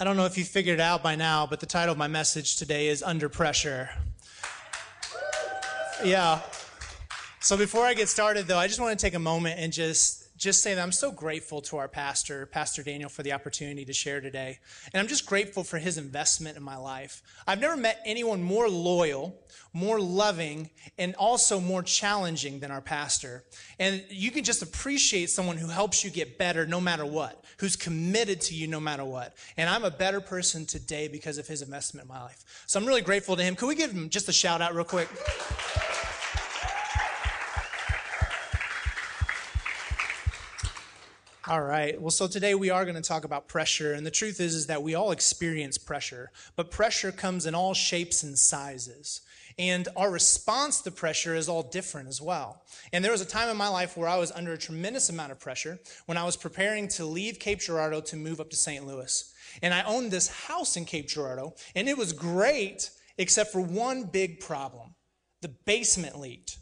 I don't know if you figured it out by now, but the title of my message today is Under Pressure. Yeah. So before I get started, though, I just want to take a moment and just just say that I'm so grateful to our pastor, Pastor Daniel, for the opportunity to share today. And I'm just grateful for his investment in my life. I've never met anyone more loyal, more loving, and also more challenging than our pastor. And you can just appreciate someone who helps you get better no matter what, who's committed to you no matter what. And I'm a better person today because of his investment in my life. So I'm really grateful to him. Could we give him just a shout out real quick? All right. Well, so today we are going to talk about pressure, and the truth is, is that we all experience pressure, but pressure comes in all shapes and sizes. And our response to pressure is all different as well. And there was a time in my life where I was under a tremendous amount of pressure when I was preparing to leave Cape Girardeau to move up to St. Louis. And I owned this house in Cape Girardeau, and it was great, except for one big problem. The basement leaked.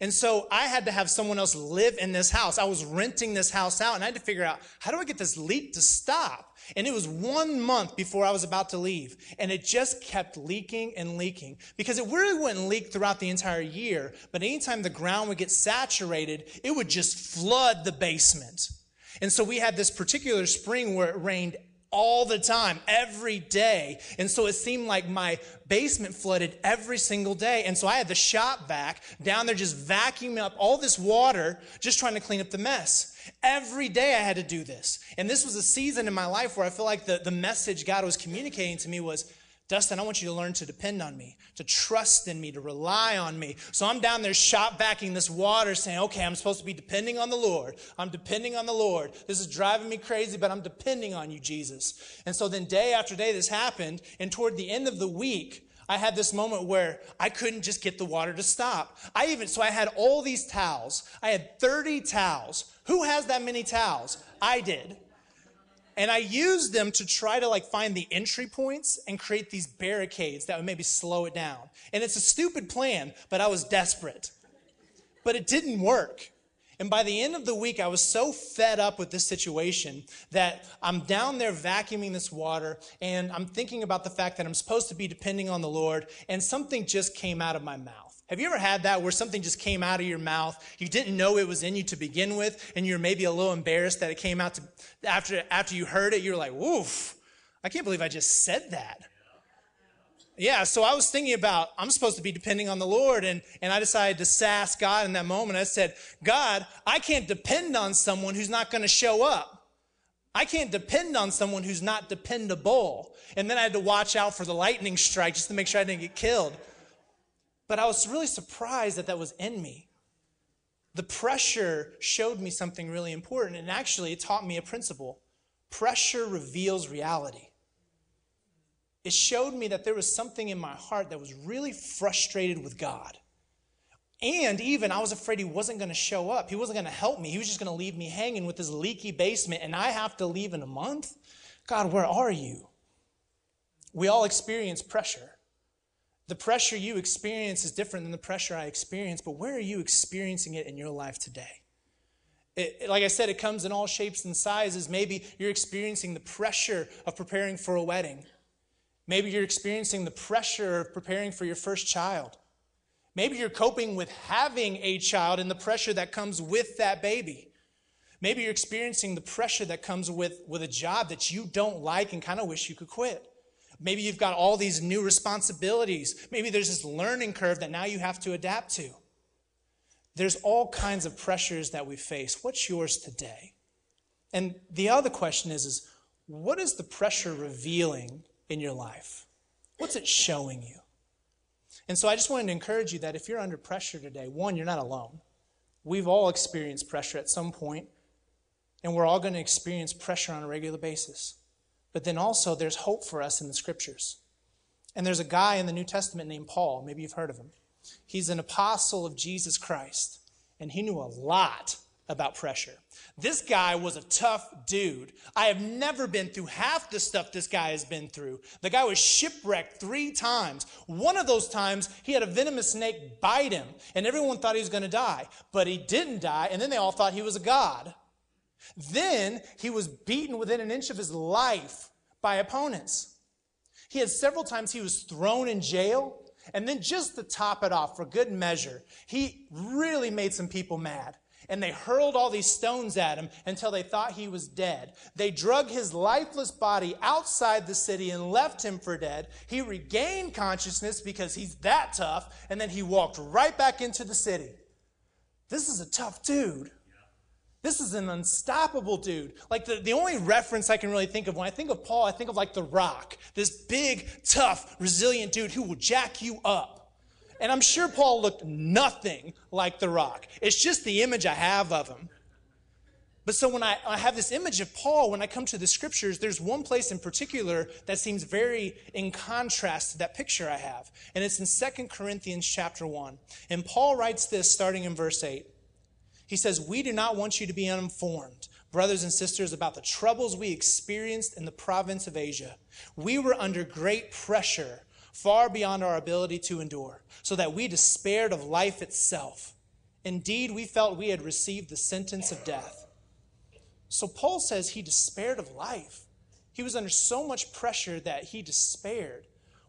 And so I had to have someone else live in this house. I was renting this house out and I had to figure out how do I get this leak to stop? And it was one month before I was about to leave. And it just kept leaking and leaking because it really wouldn't leak throughout the entire year. But anytime the ground would get saturated, it would just flood the basement. And so we had this particular spring where it rained all the time, every day. And so it seemed like my basement flooded every single day. And so I had the shop vac down there just vacuuming up all this water, just trying to clean up the mess. Every day I had to do this. And this was a season in my life where I feel like the, the message God was communicating to me was, Dustin, I want you to learn to depend on me, to trust in me, to rely on me. So I'm down there shop backing this water saying, okay, I'm supposed to be depending on the Lord. I'm depending on the Lord. This is driving me crazy, but I'm depending on you, Jesus. And so then day after day this happened. And toward the end of the week, I had this moment where I couldn't just get the water to stop. I even, so I had all these towels. I had 30 towels. Who has that many towels? I did and I used them to try to like find the entry points and create these barricades that would maybe slow it down. And it's a stupid plan, but I was desperate. But it didn't work. And by the end of the week, I was so fed up with this situation that I'm down there vacuuming this water and I'm thinking about the fact that I'm supposed to be depending on the Lord and something just came out of my mouth. Have you ever had that where something just came out of your mouth? You didn't know it was in you to begin with, and you're maybe a little embarrassed that it came out to, after, after you heard it. You're like, woof, I can't believe I just said that. Yeah, so I was thinking about, I'm supposed to be depending on the Lord, and, and I decided to sass God in that moment. I said, God, I can't depend on someone who's not going to show up. I can't depend on someone who's not dependable. And then I had to watch out for the lightning strike just to make sure I didn't get killed. But I was really surprised that that was in me. The pressure showed me something really important, and actually, it taught me a principle pressure reveals reality. It showed me that there was something in my heart that was really frustrated with God. And even I was afraid he wasn't going to show up. He wasn't going to help me. He was just going to leave me hanging with this leaky basement, and I have to leave in a month? God, where are you? We all experience pressure. The pressure you experience is different than the pressure I experience, but where are you experiencing it in your life today? It, like I said, it comes in all shapes and sizes. Maybe you're experiencing the pressure of preparing for a wedding. Maybe you're experiencing the pressure of preparing for your first child. Maybe you're coping with having a child and the pressure that comes with that baby. Maybe you're experiencing the pressure that comes with, with a job that you don't like and kind of wish you could quit. Maybe you've got all these new responsibilities. Maybe there's this learning curve that now you have to adapt to. There's all kinds of pressures that we face. What's yours today? And the other question is, is what is the pressure revealing in your life? What's it showing you? And so I just wanted to encourage you that if you're under pressure today, one, you're not alone. We've all experienced pressure at some point, and we're all going to experience pressure on a regular basis. But then also, there's hope for us in the scriptures. And there's a guy in the New Testament named Paul. Maybe you've heard of him. He's an apostle of Jesus Christ, and he knew a lot about pressure. This guy was a tough dude. I have never been through half the stuff this guy has been through. The guy was shipwrecked three times. One of those times, he had a venomous snake bite him, and everyone thought he was going to die. But he didn't die, and then they all thought he was a god. Then he was beaten within an inch of his life by opponents. He had several times he was thrown in jail. And then just to top it off for good measure, he really made some people mad. And they hurled all these stones at him until they thought he was dead. They drug his lifeless body outside the city and left him for dead. He regained consciousness because he's that tough, and then he walked right back into the city. This is a tough dude. This is an unstoppable dude. Like the, the only reference I can really think of when I think of Paul, I think of like The Rock, this big, tough, resilient dude who will jack you up. And I'm sure Paul looked nothing like The Rock. It's just the image I have of him. But so when I, I, have this image of Paul, when I come to the scriptures, there's one place in particular that seems very in contrast to that picture I have. And it's in 2 Corinthians chapter 1. And Paul writes this starting in verse 8. He says, We do not want you to be uninformed, brothers and sisters, about the troubles we experienced in the province of Asia. We were under great pressure far beyond our ability to endure, so that we despaired of life itself. Indeed, we felt we had received the sentence of death. So Paul says he despaired of life. He was under so much pressure that he despaired.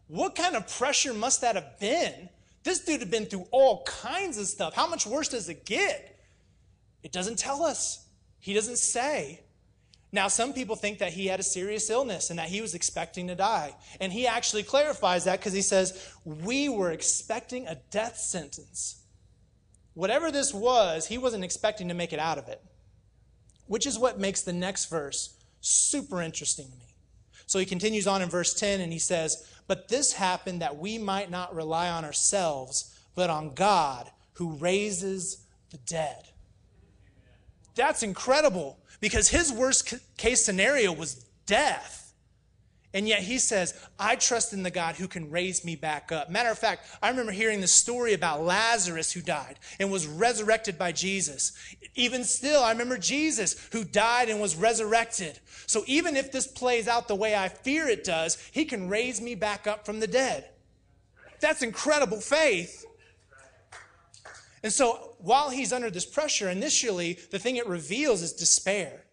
What kind of pressure must that have been? This dude had been through all kinds of stuff. How much worse does it get? It doesn't tell us. He doesn't say. Now, some people think that he had a serious illness and that he was expecting to die. And he actually clarifies that because he says, We were expecting a death sentence. Whatever this was, he wasn't expecting to make it out of it, which is what makes the next verse super interesting to me. So he continues on in verse 10 and he says, But this happened that we might not rely on ourselves, but on God who raises the dead. That's incredible because his worst case scenario was death. And yet he says, I trust in the God who can raise me back up. Matter of fact, I remember hearing the story about Lazarus who died and was resurrected by Jesus. Even still, I remember Jesus who died and was resurrected. So even if this plays out the way I fear it does, he can raise me back up from the dead. That's incredible faith. And so while he's under this pressure, initially, the thing it reveals is despair.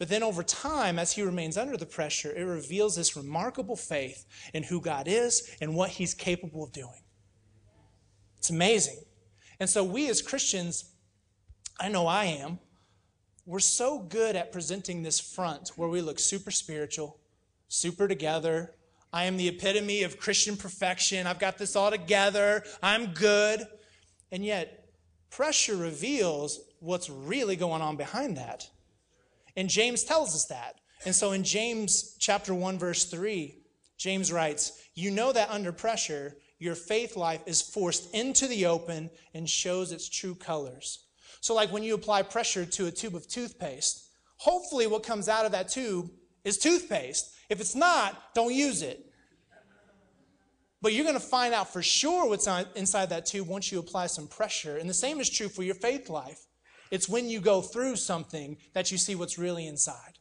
But then over time, as he remains under the pressure, it reveals this remarkable faith in who God is and what he's capable of doing. It's amazing. And so we as Christians, I know I am, we're so good at presenting this front where we look super spiritual, super together. I am the epitome of Christian perfection. I've got this all together. I'm good. And yet, pressure reveals what's really going on behind that. And James tells us that. And so in James chapter 1 verse 3, James writes, "You know that under pressure, your faith life is forced into the open and shows its true colors." So like when you apply pressure to a tube of toothpaste, hopefully what comes out of that tube is toothpaste. If it's not, don't use it. But you're going to find out for sure what's on, inside that tube once you apply some pressure. And the same is true for your faith life. It's when you go through something that you see what's really inside.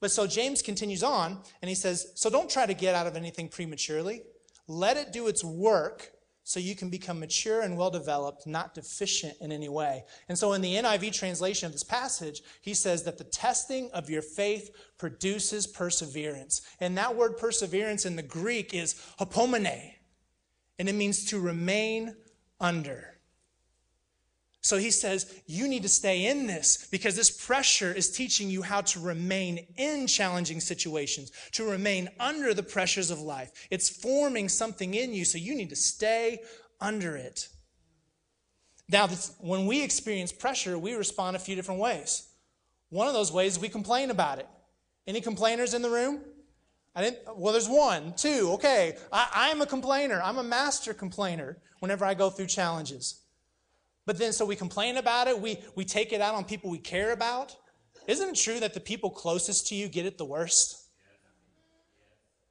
But so James continues on and he says, So don't try to get out of anything prematurely. Let it do its work so you can become mature and well developed, not deficient in any way. And so in the NIV translation of this passage, he says that the testing of your faith produces perseverance. And that word perseverance in the Greek is hopomene, and it means to remain under. So he says, you need to stay in this because this pressure is teaching you how to remain in challenging situations, to remain under the pressures of life. It's forming something in you, so you need to stay under it. Now, when we experience pressure, we respond a few different ways. One of those ways, we complain about it. Any complainers in the room? I didn't, well, there's one, two, okay. I, I'm a complainer. I'm a master complainer whenever I go through challenges. But then, so we complain about it, we, we take it out on people we care about. Isn't it true that the people closest to you get it the worst?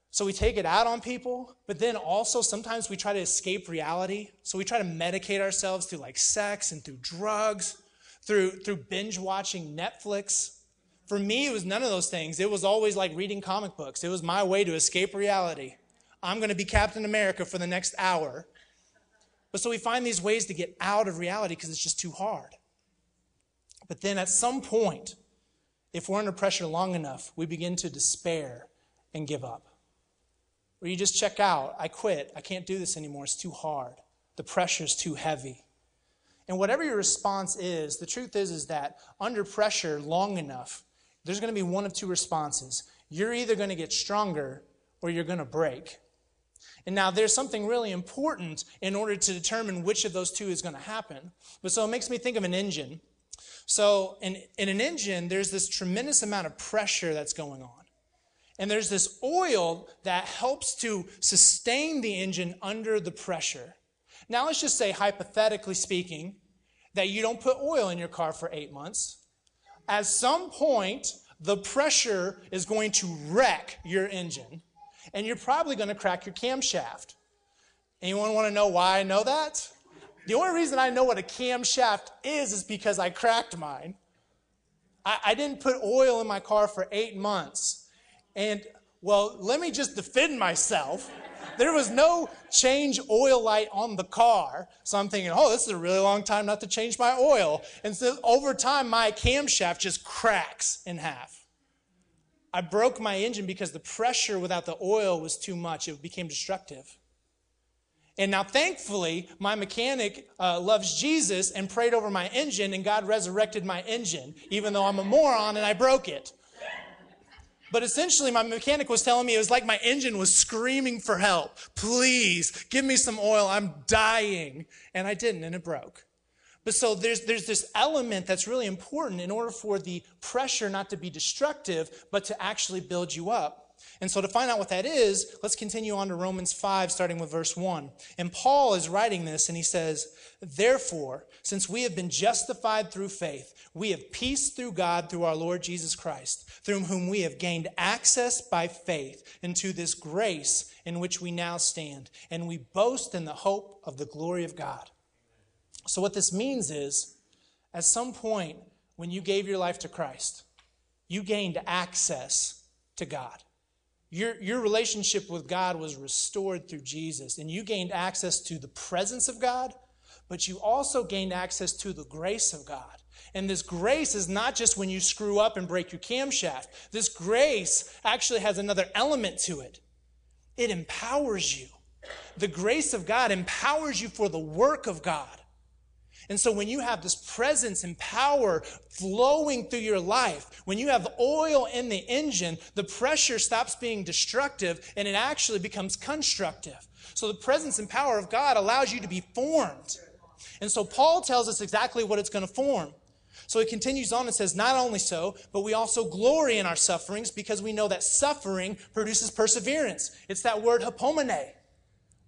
So we take it out on people, but then also sometimes we try to escape reality. So we try to medicate ourselves through like sex and through drugs, through, through binge watching Netflix. For me, it was none of those things. It was always like reading comic books. It was my way to escape reality. I'm going to be Captain America for the next hour. But so we find these ways to get out of reality because it's just too hard. But then at some point, if we're under pressure long enough, we begin to despair and give up. Or you just check out, I quit, I can't do this anymore, it's too hard. The pressure's too heavy. And whatever your response is, the truth is is that under pressure long enough, there's going to be one of two responses. You're either going to get stronger or you're going to break. And now there's something really important in order to determine which of those two is going to happen. But so it makes me think of an engine. So in, in an engine, there's this tremendous amount of pressure that's going on. And there's this oil that helps to sustain the engine under the pressure. Now, let's just say, hypothetically speaking, that you don't put oil in your car for eight months. At some point, the pressure is going to wreck your engine, and you're probably going to crack your camshaft. Anyone want to know why I know that? The only reason I know what a camshaft is is because I cracked mine. I, I didn't put oil in my car for eight months. And, well, let me just defend myself. There was no change oil light on the car. So I'm thinking, oh, this is a really long time not to change my oil. And so over time, my camshaft just cracks in half. I broke my engine because the pressure without the oil was too much. It became destructive. And now, thankfully, my mechanic uh, loves Jesus and prayed over my engine, and God resurrected my engine, even though I'm a moron and I broke it. But essentially, my mechanic was telling me it was like my engine was screaming for help. Please give me some oil. I'm dying. And I didn't, and it broke. But so there's, there's this element that's really important in order for the pressure not to be destructive, but to actually build you up. And so, to find out what that is, let's continue on to Romans 5, starting with verse 1. And Paul is writing this, and he says, Therefore, since we have been justified through faith, we have peace through God through our Lord Jesus Christ, through whom we have gained access by faith into this grace in which we now stand, and we boast in the hope of the glory of God. So, what this means is, at some point when you gave your life to Christ, you gained access to God. Your, your relationship with God was restored through Jesus, and you gained access to the presence of God, but you also gained access to the grace of God. And this grace is not just when you screw up and break your camshaft. This grace actually has another element to it. It empowers you. The grace of God empowers you for the work of God. And so when you have this presence and power flowing through your life, when you have oil in the engine, the pressure stops being destructive and it actually becomes constructive. So the presence and power of God allows you to be formed. And so Paul tells us exactly what it's going to form. So he continues on and says, Not only so, but we also glory in our sufferings because we know that suffering produces perseverance. It's that word hopomene,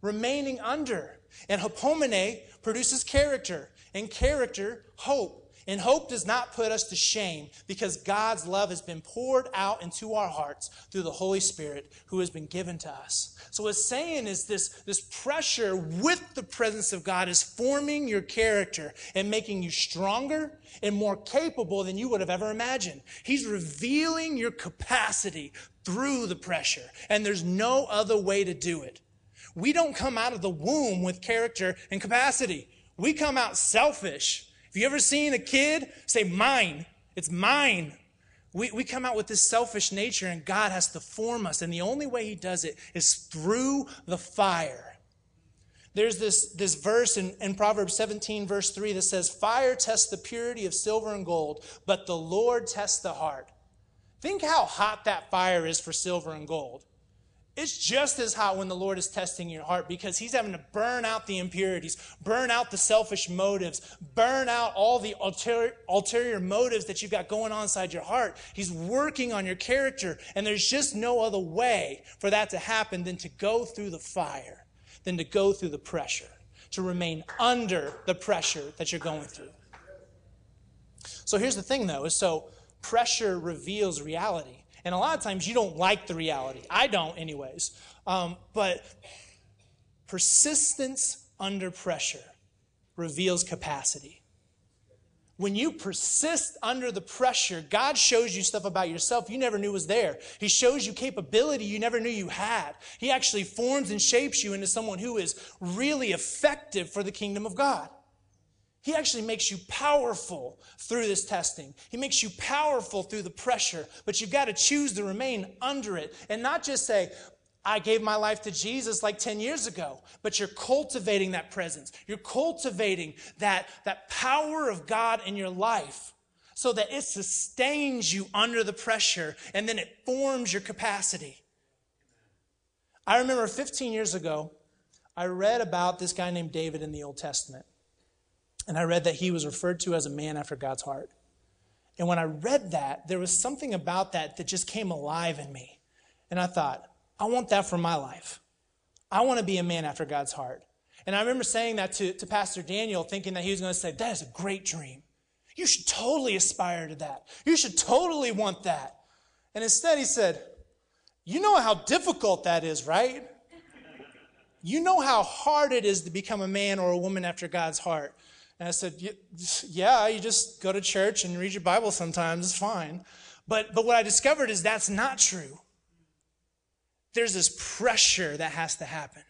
remaining under. And hopomene produces character and character, hope. And hope does not put us to shame because God's love has been poured out into our hearts through the Holy Spirit who has been given to us. So what's saying is this, this pressure with the presence of God is forming your character and making you stronger and more capable than you would have ever imagined. He's revealing your capacity through the pressure. And there's no other way to do it. We don't come out of the womb with character and capacity. We come out selfish. Have you ever seen a kid say, mine? It's mine. We, we come out with this selfish nature, and God has to form us. And the only way He does it is through the fire. There's this, this verse in, in Proverbs 17, verse 3, that says, Fire tests the purity of silver and gold, but the Lord tests the heart. Think how hot that fire is for silver and gold. It's just as hot when the Lord is testing your heart because He's having to burn out the impurities, burn out the selfish motives, burn out all the ulterior, ulterior, motives that you've got going on inside your heart. He's working on your character, and there's just no other way for that to happen than to go through the fire, than to go through the pressure, to remain under the pressure that you're going through. So here's the thing, though, is so pressure reveals reality. And a lot of times you don't like the reality. I don't, anyways. Um, but persistence under pressure reveals capacity. When you persist under the pressure, God shows you stuff about yourself you never knew was there. He shows you capability you never knew you had. He actually forms and shapes you into someone who is really effective for the kingdom of God. He actually makes you powerful through this testing. He makes you powerful through the pressure, but you've got to choose to remain under it and not just say, I gave my life to Jesus like 10 years ago, but you're cultivating that presence. You're cultivating that, that power of God in your life so that it sustains you under the pressure and then it forms your capacity. I remember 15 years ago, I read about this guy named David in the Old Testament. And I read that he was referred to as a man after God's heart. And when I read that, there was something about that that just came alive in me. And I thought, I want that for my life. I want to be a man after God's heart. And I remember saying that to, to Pastor Daniel, thinking that he was going to say, That is a great dream. You should totally aspire to that. You should totally want that. And instead, he said, You know how difficult that is, right? You know how hard it is to become a man or a woman after God's heart. And I said, Yeah, you just go to church and read your Bible sometimes, it's fine. But, but what I discovered is that's not true. There's this pressure that has to happen.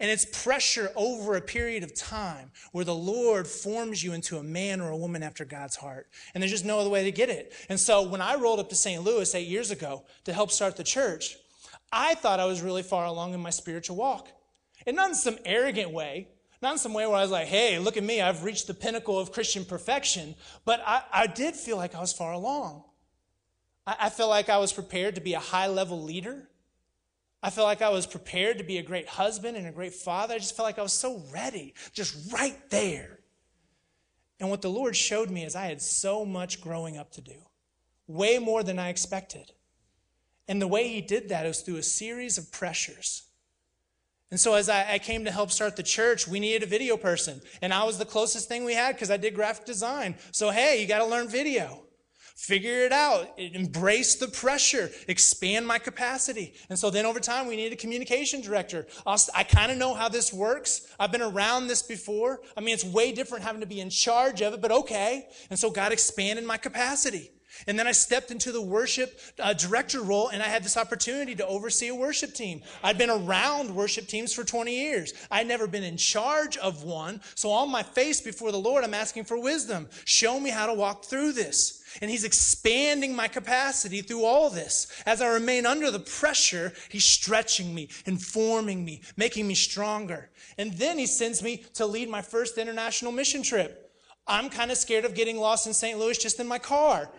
And it's pressure over a period of time where the Lord forms you into a man or a woman after God's heart. And there's just no other way to get it. And so when I rolled up to St. Louis eight years ago to help start the church, I thought I was really far along in my spiritual walk. And not in some arrogant way, not in some way where I was like, hey, look at me, I've reached the pinnacle of Christian perfection. But I, I did feel like I was far along. I, I felt like I was prepared to be a high level leader. I felt like I was prepared to be a great husband and a great father. I just felt like I was so ready, just right there. And what the Lord showed me is I had so much growing up to do, way more than I expected. And the way He did that was through a series of pressures. And so as I, I, came to help start the church, we needed a video person. And I was the closest thing we had because I did graphic design. So, hey, you got to learn video. Figure it out. Embrace the pressure. Expand my capacity. And so then over time, we needed a communication director. I kind of know how this works. I've been around this before. I mean, it's way different having to be in charge of it, but okay. And so God expanded my capacity. And then I stepped into the worship uh, director role and I had this opportunity to oversee a worship team. I'd been around worship teams for 20 years. I'd never been in charge of one. So on my face before the Lord, I'm asking for wisdom. Show me how to walk through this. And he's expanding my capacity through all this. As I remain under the pressure, he's stretching me, informing me, making me stronger. And then he sends me to lead my first international mission trip. I'm kind of scared of getting lost in St. Louis just in my car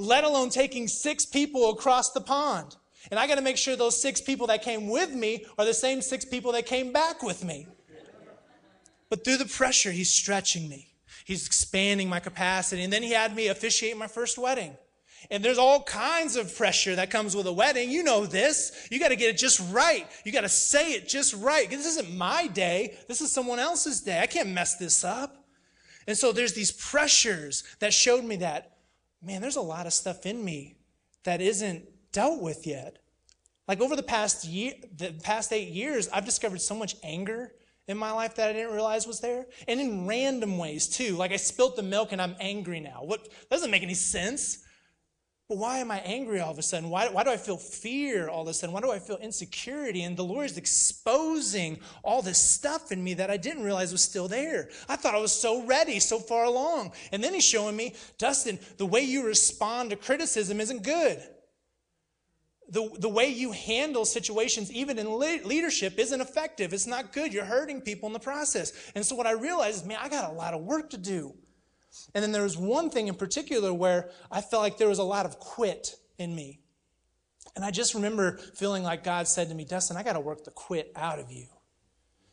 let alone taking six people across the pond. And I got to make sure those six people that came with me are the same six people that came back with me. But through the pressure, he's stretching me. He's expanding my capacity. And then he had me officiate my first wedding. And there's all kinds of pressure that comes with a wedding. You know this. You got to get it just right. You got to say it just right. This isn't my day. This is someone else's day. I can't mess this up. And so there's these pressures that showed me that man, there's a lot of stuff in me that isn't dealt with yet. Like over the past year, the past eight years, I've discovered so much anger in my life that I didn't realize was there. And in random ways too. Like I spilt the milk and I'm angry now. What doesn't make any sense. But why am I angry all of a sudden? Why, why do I feel fear all of a sudden? Why do I feel insecurity? And the Lord is exposing all this stuff in me that I didn't realize was still there. I thought I was so ready, so far along. And then He's showing me, Dustin, the way you respond to criticism isn't good. The, the way you handle situations, even in le- leadership, isn't effective. It's not good. You're hurting people in the process. And so what I realized is, man, I got a lot of work to do. And then there was one thing in particular where I felt like there was a lot of quit in me. And I just remember feeling like God said to me, Dustin, I got to work the quit out of you.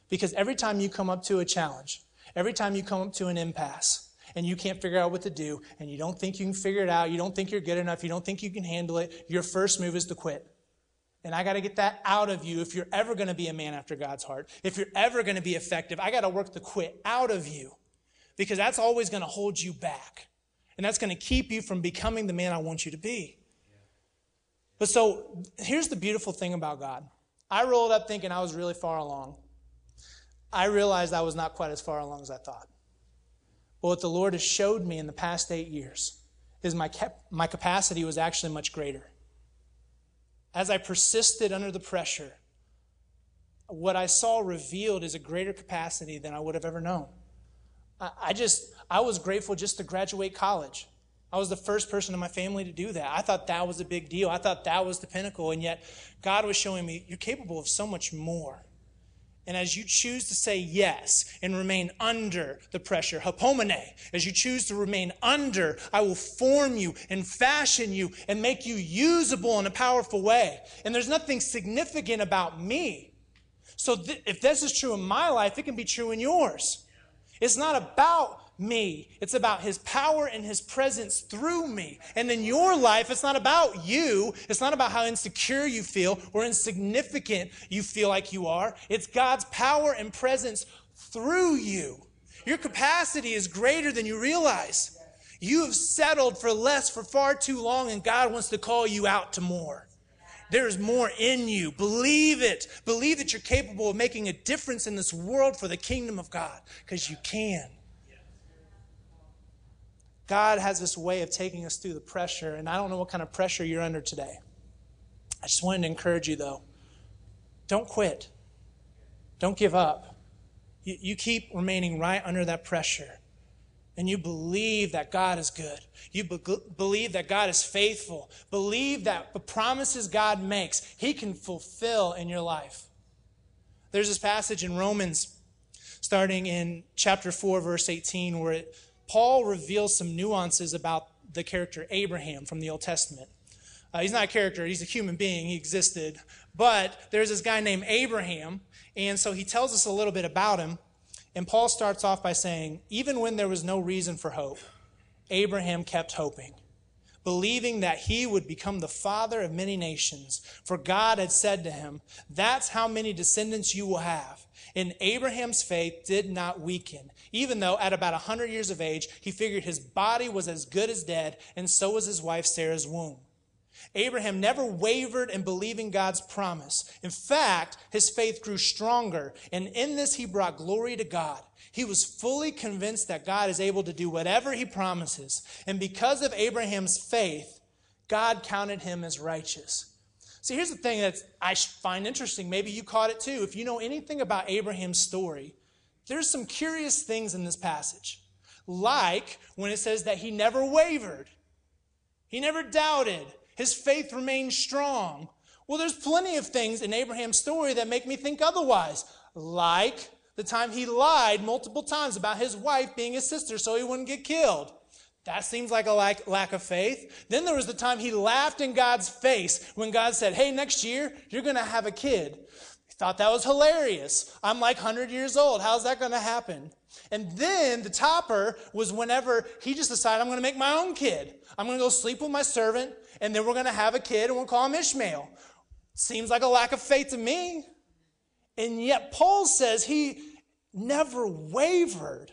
Because every time you come up to a challenge, every time you come up to an impasse, and you can't figure out what to do, and you don't think you can figure it out, you don't think you're good enough, you don't think you can handle it, your first move is to quit. And I got to get that out of you if you're ever going to be a man after God's heart. If you're ever going to be effective, I got to work the quit out of you because that's always going to hold you back. And that's going to keep you from becoming the man I want you to be. But so here's the beautiful thing about God. I rolled up thinking I was really far along. I realized I was not quite as far along as I thought. But what the Lord has showed me in the past eight years is my, cap- my capacity was actually much greater. As I persisted under the pressure, what I saw revealed is a greater capacity than I would have ever known. I, just, I was grateful just to graduate college. I was the first person in my family to do that. I thought that was a big deal. I thought that was the pinnacle. And yet, God was showing me, you're capable of so much more. And as you choose to say yes and remain under the pressure, hapomene, as you choose to remain under, I will form you and fashion you and make you usable in a powerful way. And there's nothing significant about me. So th- if this is true in my life, it can be true in yours. It's not about me. It's about his power and his presence through me. And in your life, it's not about you. It's not about how insecure you feel or insignificant you feel like you are. It's God's power and presence through you. Your capacity is greater than you realize. You have settled for less for far too long, and God wants to call you out to more. There is more in you. Believe it. Believe that you're capable of making a difference in this world for the kingdom of God, because you can. God has this way of taking us through the pressure, and I don't know what kind of pressure you're under today. I just wanted to encourage you, though. Don't quit. Don't give up. You, you keep remaining right under that pressure, and you believe that God is good. You be- believe that God is faithful. Believe that the promises God makes, He can fulfill in your life. There's this passage in Romans, starting in chapter 4, verse 18, where it Paul reveals some nuances about the character Abraham from the Old Testament. Uh, he's not a character, he's a human being, he existed. But there's this guy named Abraham, and so he tells us a little bit about him. And Paul starts off by saying, even when there was no reason for hope, Abraham kept hoping, believing that he would become the father of many nations. For God had said to him, That's how many descendants you will have. And Abraham's faith did not weaken, even though at about 100 years of age, he figured his body was as good as dead, and so was his wife Sarah's womb. Abraham never wavered in believing God's promise. In fact, his faith grew stronger, and in this he brought glory to God. He was fully convinced that God is able to do whatever he promises. And because of Abraham's faith, God counted him as righteous. See, here's the thing that I find interesting. Maybe you caught it too. If you know anything about Abraham's story, there's some curious things in this passage. Like when it says that he never wavered, he never doubted, his faith remained strong. Well, there's plenty of things in Abraham's story that make me think otherwise. Like the time he lied multiple times about his wife being his sister so he wouldn't get killed. That seems like a lack, lack of faith. Then there was the time he laughed in God's face when God said, Hey, next year, you're going to have a kid. Thought that was hilarious. I'm like 100 years old. How's that going to happen? And then the topper was whenever he just decided, I'm going to make my own kid. I'm going to go sleep with my servant, and then we're going to have a kid, and we'll call him Ishmael. Seems like a lack of faith to me. And yet, Paul says he never wavered.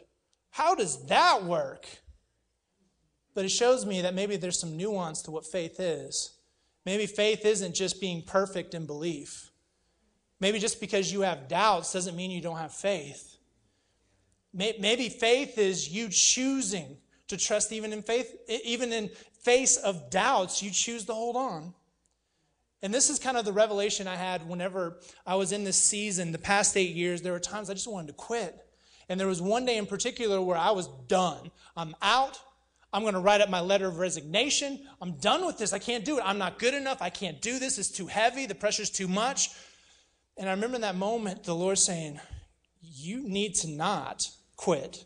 How does that work? But it shows me that maybe there's some nuance to what faith is. Maybe faith isn't just being perfect in belief. Maybe just because you have doubts doesn't mean you don't have faith. Maybe faith is you choosing to trust even in faith, even in face of doubts, you choose to hold on. And this is kind of the revelation I had whenever I was in this season, the past eight years. There were times I just wanted to quit. And there was one day in particular where I was done. I'm out. I'm going to write up my letter of resignation. I'm done with this. I can't do it. I'm not good enough. I can't do this. It's too heavy. The pressure's too much. And I remember in that moment, the Lord saying, You need to not quit.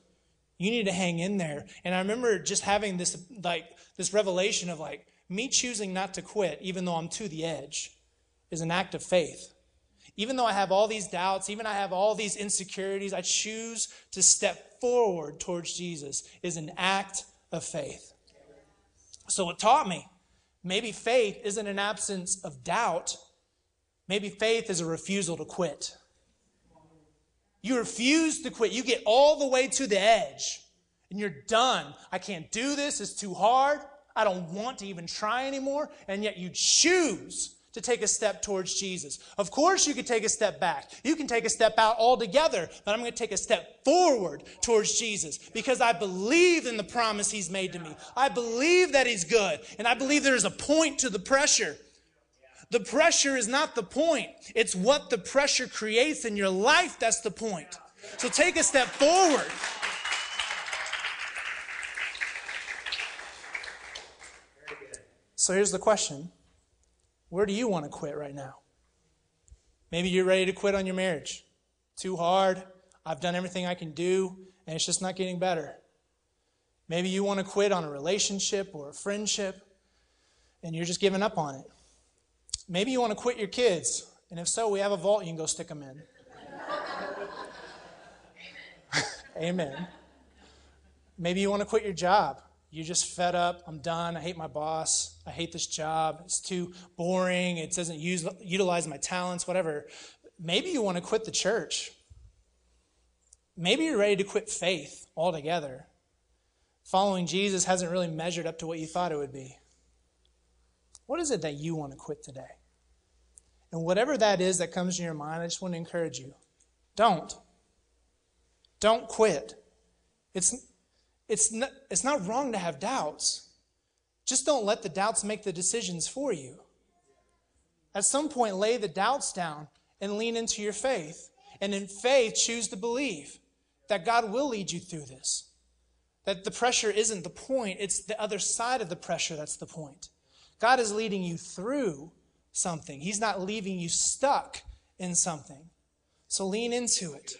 You need to hang in there. And I remember just having this, like, this revelation of like, me choosing not to quit, even though I'm to the edge, is an act of faith. Even though I have all these doubts, even I have all these insecurities, I choose to step forward towards Jesus is an act of faith. So it taught me maybe faith isn't an absence of doubt, maybe faith is a refusal to quit. You refuse to quit. You get all the way to the edge and you're done. I can't do this. It's too hard. I don't want to even try anymore. And yet you choose to take a step towards Jesus. Of course, you could take a step back. You can take a step out altogether, but I'm going to take a step forward towards Jesus because I believe in the promise He's made to me. I believe that He's good, and I believe there is a point to the pressure. The pressure is not the point. It's what the pressure creates in your life that's the point. So take a step forward. So here's the question Where do you want to quit right now? Maybe you're ready to quit on your marriage. Too hard. I've done everything I can do, and it's just not getting better. Maybe you want to quit on a relationship or a friendship, and you're just giving up on it. Maybe you want to quit your kids, and if so, we have a vault you can go stick them in. Amen. Maybe you want to quit your job. You're just fed up. I'm done. I hate my boss. I hate this job. It's too boring. It doesn't use, utilize my talents, whatever. Maybe you want to quit the church. Maybe you're ready to quit faith altogether. Following Jesus hasn't really measured up to what you thought it would be. What is it that you want to quit today? And whatever that is that comes to your mind, I just want to encourage you don't. Don't quit. It's, it's, not, it's not wrong to have doubts. Just don't let the doubts make the decisions for you. At some point, lay the doubts down and lean into your faith. And in faith, choose to believe that God will lead you through this. That the pressure isn't the point, it's the other side of the pressure that's the point. God is leading you through something, He's not leaving you stuck in something. So lean into it.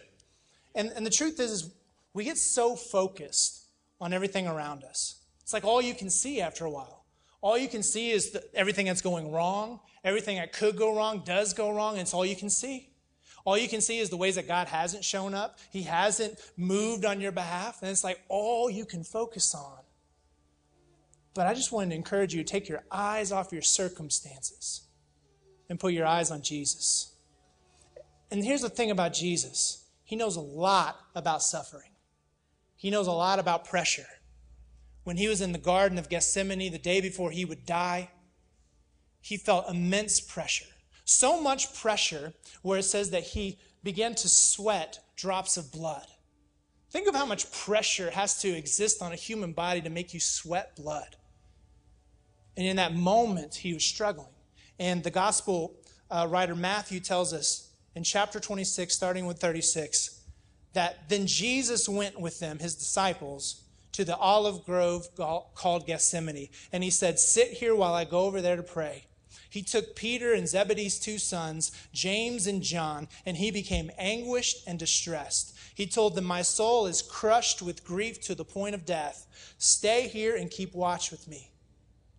And, and the truth is, is, we get so focused on everything around us. It's like all you can see after a while. All you can see is the, everything that's going wrong, everything that could go wrong does go wrong, and it's all you can see. All you can see is the ways that God hasn't shown up, He hasn't moved on your behalf, and it's like all you can focus on. But I just wanted to encourage you to take your eyes off your circumstances and put your eyes on Jesus. And here's the thing about Jesus He knows a lot about suffering, He knows a lot about pressure. When he was in the Garden of Gethsemane the day before he would die, he felt immense pressure. So much pressure where it says that he began to sweat drops of blood. Think of how much pressure has to exist on a human body to make you sweat blood. And in that moment, he was struggling. And the gospel uh, writer Matthew tells us in chapter 26, starting with 36, that then Jesus went with them, his disciples, to the olive grove called Gethsemane. And he said, Sit here while I go over there to pray. He took Peter and Zebedee's two sons, James and John, and he became anguished and distressed. He told them, My soul is crushed with grief to the point of death. Stay here and keep watch with me.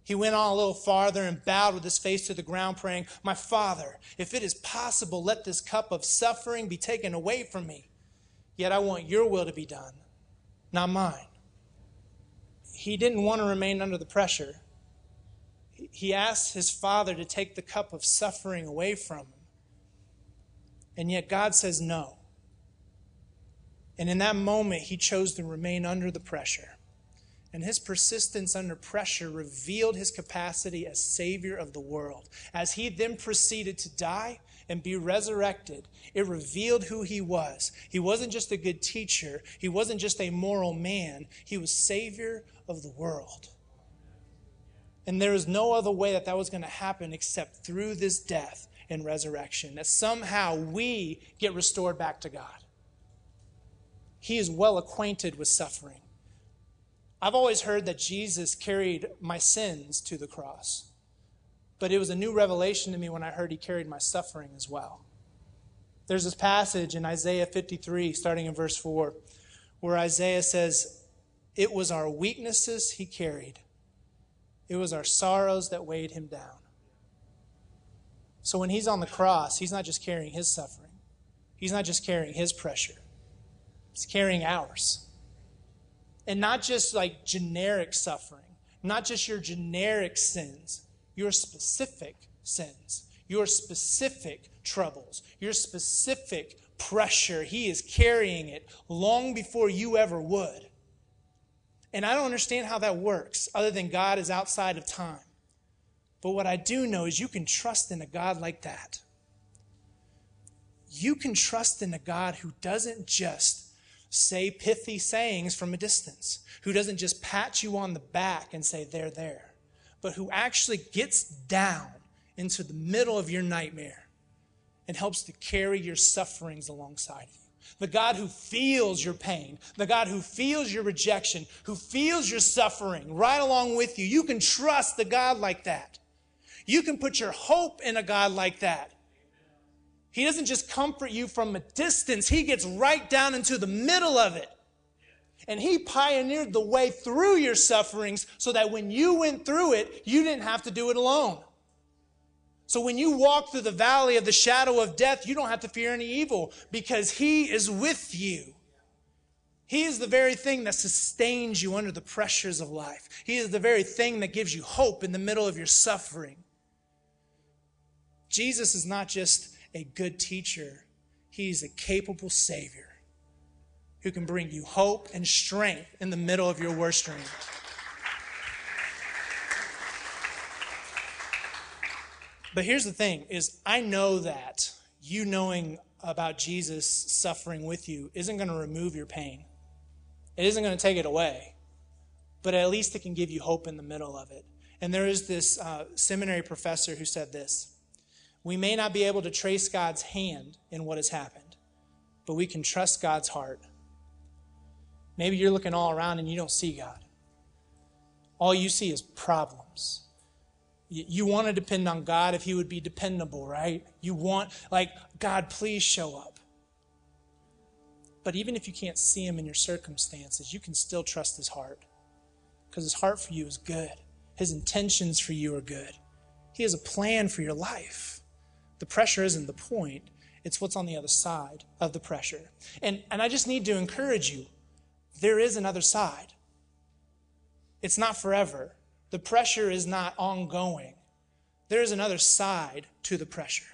He went on a little farther and bowed with his face to the ground, praying, My Father, if it is possible, let this cup of suffering be taken away from me. Yet I want your will to be done, not mine. He didn't want to remain under the pressure he asked his father to take the cup of suffering away from him. And yet God says no. And in that moment, he chose to remain under the pressure. And his persistence under pressure revealed his capacity as Savior of the world. As he then proceeded to die and be resurrected, it revealed who he was. He wasn't just a good teacher, he wasn't just a moral man, he was Savior of the world. And there was no other way that that was going to happen except through this death and resurrection, that somehow we get restored back to God. He is well acquainted with suffering. I've always heard that Jesus carried my sins to the cross, but it was a new revelation to me when I heard he carried my suffering as well. There's this passage in Isaiah 53, starting in verse 4, where Isaiah says, It was our weaknesses he carried it was our sorrows that weighed him down. So when he's on the cross, he's not just carrying his suffering, he's not just carrying his pressure, he's carrying ours. And not just like generic suffering, not just your generic sins, your specific sins, your specific troubles, your specific pressure. He is carrying it long before you ever would. And I don't understand how that works, other than God is outside of time. But what I do know is you can trust in a God like that. You can trust in a God who doesn't just say pithy sayings from a distance, who doesn't just pat you on the back and say, they're there, but who actually gets down into the middle of your nightmare and helps to carry your sufferings alongside you. the God who feels your pain, the God who feels your rejection, who feels your suffering right along with you. You can trust the God like that. You can put your hope in a God like that. He doesn't just comfort you from a distance, He gets right down into the middle of it. And He pioneered the way through your sufferings so that when you went through it, you didn't have to do it alone. So when you walk through the valley of the shadow of death, you don't have to fear any evil because He is with you. He is the very thing that sustains you under the pressures of life. He is the very thing that gives you hope in the middle of your suffering. Jesus is not just a good teacher, He's a capable Savior who can bring you hope and strength in the middle of your worst dream. But here's the thing is I know that you knowing about Jesus suffering with you isn't going to remove your pain. It isn't going to take it away. But at least it can give you hope in the middle of it. And there is this uh, seminary professor who said this We may not be able to trace God's hand in what has happened, but we can trust God's heart. Maybe you're looking all around and you don't see God. All you see is problems. You want to depend on God if He would be dependable, right? You want, like, God, please show up. But even if you can't see Him in your circumstances, you can still trust His heart. Because His heart for you is good, His intentions for you are good. He has a plan for your life. The pressure isn't the point, it's what's on the other side of the pressure. And, and I just need to encourage you there is another side, it's not forever. The pressure is not ongoing. There is another side to the pressure.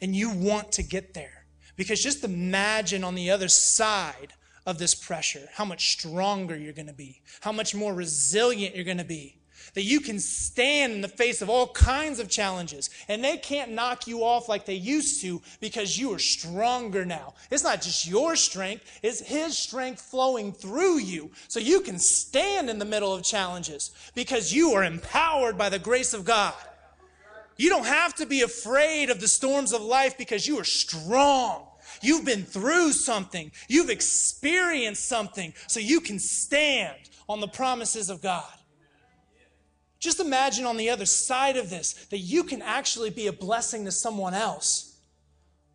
And you want to get there. Because just imagine on the other side of this pressure how much stronger you're going to be, how much more resilient you're going to be that you can stand in the face of all kinds of challenges and they can't knock you off like they used to because you are stronger now. It's not just your strength, it's His strength flowing through you so you can stand in the middle of challenges because you are empowered by the grace of God. You don't have to be afraid of the storms of life because you are strong. You've been through something. You've experienced something so you can stand on the promises of God. Just imagine on the other side of this that you can actually be a blessing to someone else.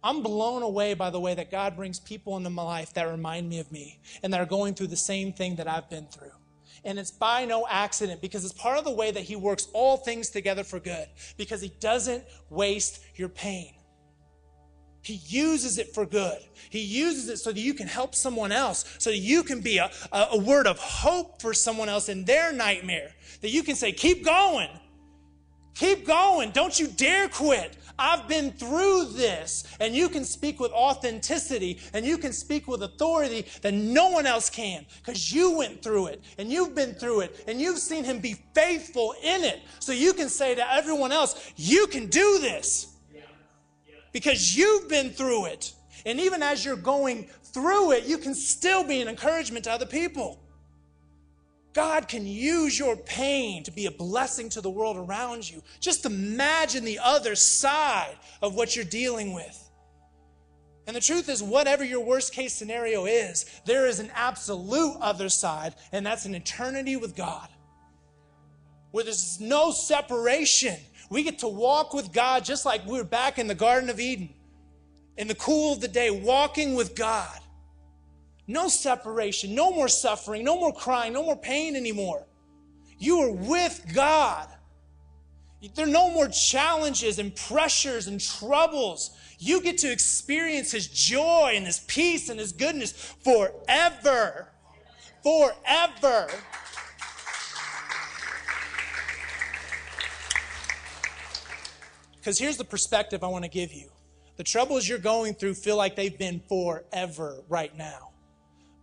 I'm blown away by the way that God brings people into my life that remind me of me and that are going through the same thing that I've been through. And it's by no accident because it's part of the way that He works all things together for good because He doesn't waste your pain. He uses it for good. He uses it so that you can help someone else, so that you can be a, a, word of hope for someone else in their nightmare. That you can say, keep going. Keep going. Don't you dare quit. I've been through this. And you can speak with authenticity and you can speak with authority that no one else can because you went through it and you've been through it and you've seen him be faithful in it. So you can say to everyone else, you can do this because you've been through it. And even as you're going through it, you can still be an encouragement to other people. God can use your pain to be a blessing to the world around you. Just imagine the other side of what you're dealing with. And the truth is, whatever your worst case scenario is, there is an absolute other side, and that's an eternity with God. Where there's no separation we get to walk with God just like we were back in the Garden of Eden, in the cool of the day, walking with God. No separation, no more suffering, no more crying, no more pain anymore. You are with God. There are no more challenges and pressures and troubles. You get to experience His joy and His peace and His goodness forever. Forever. Because here's the perspective I want to give you the troubles you're going through feel like they've been forever right now,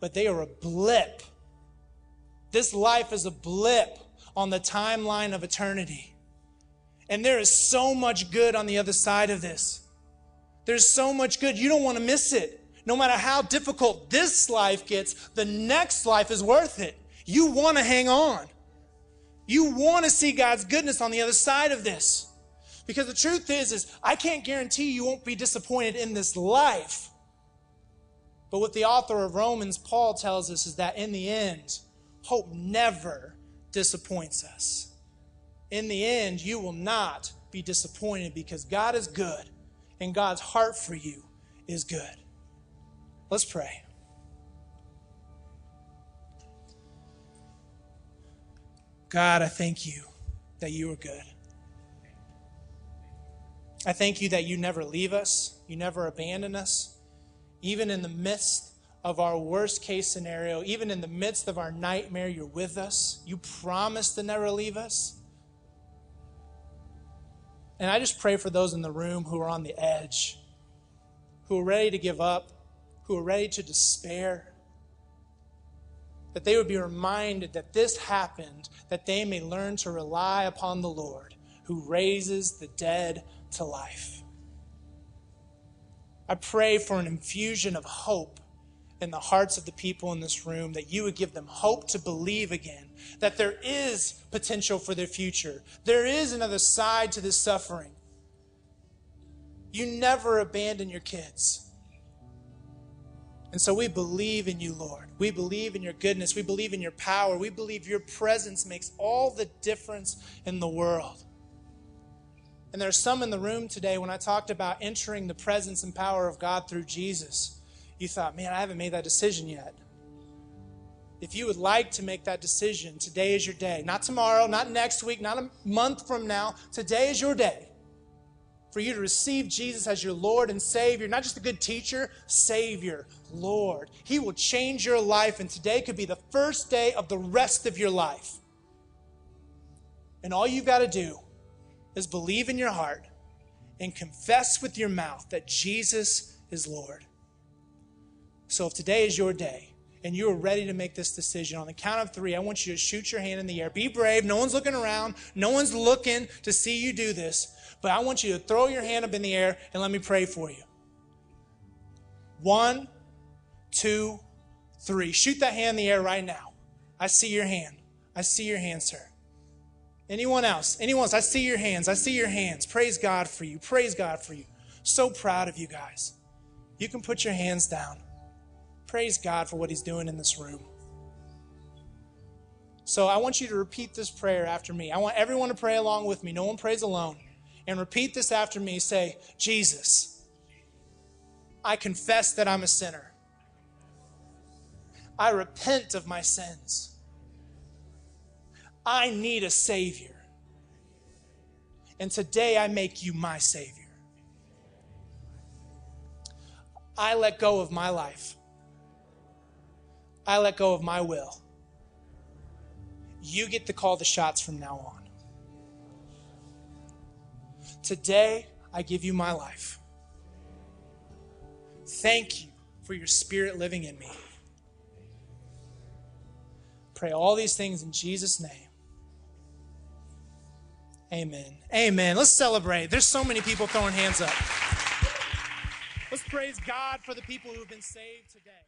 but they are a blip. This life is a blip on the timeline of eternity. And there is so much good on the other side of this. There's so much good. You don't want to miss it. No matter how difficult this life gets, the next life is worth it. You want to hang on. You want to see God's goodness on the other side of this. Because the truth is, is I can't guarantee you won't be disappointed in this life. But what the author of Romans, Paul, tells us is that in the end, hope never disappoints us. In the end, you will not be disappointed because God is good and God's heart for you is good. Let's pray. God, I thank you that you are good. I thank you that you never leave us, you never abandon us, even in the midst of our worst case scenario, even in the midst of our nightmare, you're with us. You promise to never leave us. And I just pray for those in the room who are on the edge, who are ready to give up, who are ready to despair, that they would be reminded that this happened, that they may learn to rely upon the Lord who raises the dead to life. I pray for an infusion of hope in the hearts of the people in this room, that you would give them hope to believe again, that there is potential for their future. There is another side to this suffering. You never abandon your kids. And so we believe in you, Lord. We believe in your goodness. We believe in your power. We believe your presence makes all the difference in the world. And there's some in the room today when I talked about entering the presence and power of God through Jesus you thought, man, I haven't made that decision yet. If you would like to make that decision, today is your day. Not tomorrow, not next week, not a month from now. Today is your day for you to receive Jesus as your Lord and Savior. Not just a good teacher, Savior, Lord. He will change your life, and today could be the first day of the rest of your life. And all you've got to do is believe in your heart and confess with your mouth that Jesus is Lord. So if today is your day and you are ready to make this decision, on the count of three, I want you to shoot your hand in the air. Be brave. No one's looking around, no one's looking to see you do this. But I want you to throw your hand up in the air and let me pray for you. One, two, three. Shoot that hand in the air right now. I see your hand. I see your hand, sir. Anyone else? Anyone else? I see your hands. I see your hands. Praise God for you. Praise God for you. So proud of you guys. You can put your hands down. Praise God for what He's doing in this room. So I want you to repeat this prayer after me. I want everyone to pray along with me. No one prays alone. And repeat this after me. Say, Jesus, I confess that I'm a sinner. I repent of my sins. I need a Savior. And today I make you my Savior. I let go of my life. I let go of my will. You get to call the shots from now on. Today, I give you my life. Thank you for your spirit living in me. Pray all these things in Jesus' name. Amen. Amen. Let's celebrate. There's so many people throwing hands up. Let's praise God for the people who have been saved today.